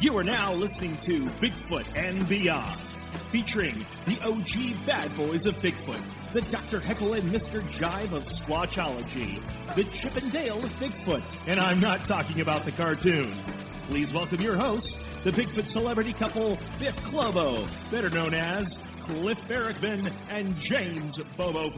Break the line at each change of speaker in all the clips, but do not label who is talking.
You are now listening to Bigfoot and Beyond, featuring the OG bad boys of Bigfoot, the Dr. Heckle and Mr. Jive of Squatchology, the Chip and Dale of Bigfoot, and I'm not talking about the cartoon. Please welcome your hosts, the Bigfoot celebrity couple Biff Clobo, better known as Cliff Barackman and James Bobo.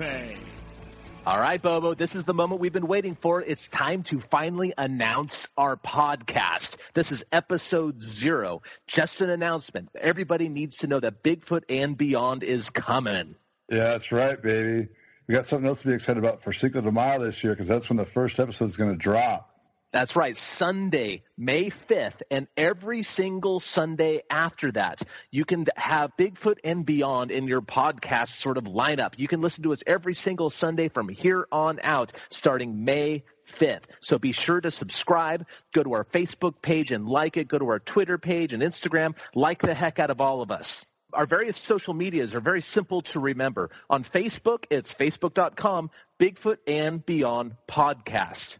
All right, Bobo, this is the moment we've been waiting for. It's time to finally announce our podcast. This is episode zero. Just an announcement. Everybody needs to know that Bigfoot and Beyond is coming.
Yeah, that's right, baby. We got something else to be excited about for Cinco de Mayo this year because that's when the first episode is going to drop.
That's right. Sunday, May 5th, and every single Sunday after that, you can have Bigfoot and Beyond in your podcast sort of lineup. You can listen to us every single Sunday from here on out, starting May 5th. So be sure to subscribe, go to our Facebook page and like it, go to our Twitter page and Instagram, like the heck out of all of us our various social medias are very simple to remember. On Facebook, it's facebook.com, Bigfoot and Beyond Podcast.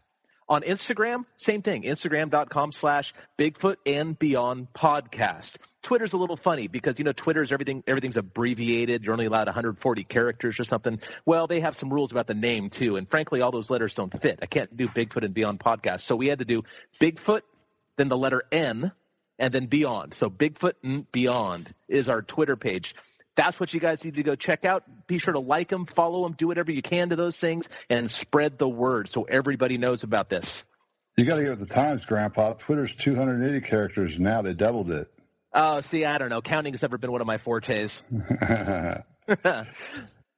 On Instagram, same thing, instagram.com slash Bigfoot and Beyond podcast. Twitter's a little funny because, you know, Twitter's everything, everything's abbreviated. You're only allowed 140 characters or something. Well, they have some rules about the name too. And frankly, all those letters don't fit. I can't do Bigfoot and Beyond podcast. So we had to do Bigfoot, then the letter N, and then Beyond. So Bigfoot and Beyond is our Twitter page that's what you guys need to go check out. Be sure to like them, follow them, do whatever you can to those things, and spread the word so everybody knows about this.
You got to get with the times, Grandpa. Twitter's 280 characters now. They doubled it.
Oh, see, I don't know. Counting has never been one of my fortes.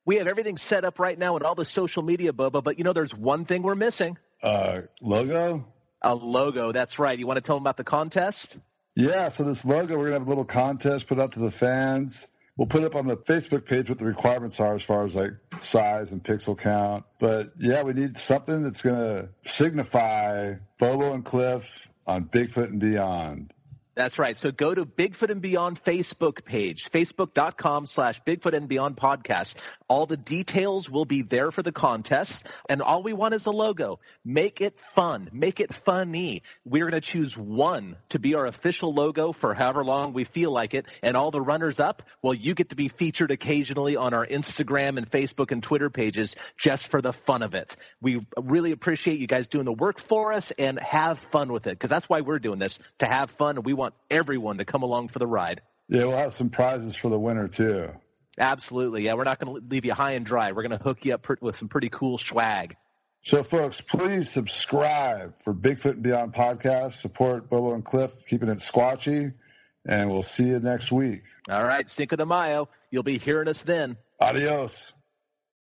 we have everything set up right now and all the social media, Bobo, but you know, there's one thing we're missing.
Uh, logo?
A logo. That's right. You want to tell them about the contest?
Yeah. So this logo, we're going to have a little contest put up to the fans. We'll put up on the Facebook page what the requirements are as far as like size and pixel count. But yeah, we need something that's going to signify Bobo and Cliff on Bigfoot and beyond.
That's right. So go to Bigfoot and Beyond Facebook page, facebook.com slash Bigfoot and Beyond podcast. All the details will be there for the contest. And all we want is a logo. Make it fun. Make it funny. We're going to choose one to be our official logo for however long we feel like it. And all the runners up, well, you get to be featured occasionally on our Instagram and Facebook and Twitter pages just for the fun of it. We really appreciate you guys doing the work for us and have fun with it because that's why we're doing this to have fun. And we want everyone to come along for the ride.
Yeah, we'll have some prizes for the winner too.
Absolutely. Yeah, we're not going to leave you high and dry. We're going to hook you up with some pretty cool swag.
So, folks, please subscribe for Bigfoot and Beyond podcast. Support Bobo and Cliff, keeping it squatchy, and we'll see you next week.
All right, Cinco de Mayo. You'll be hearing us then.
Adios.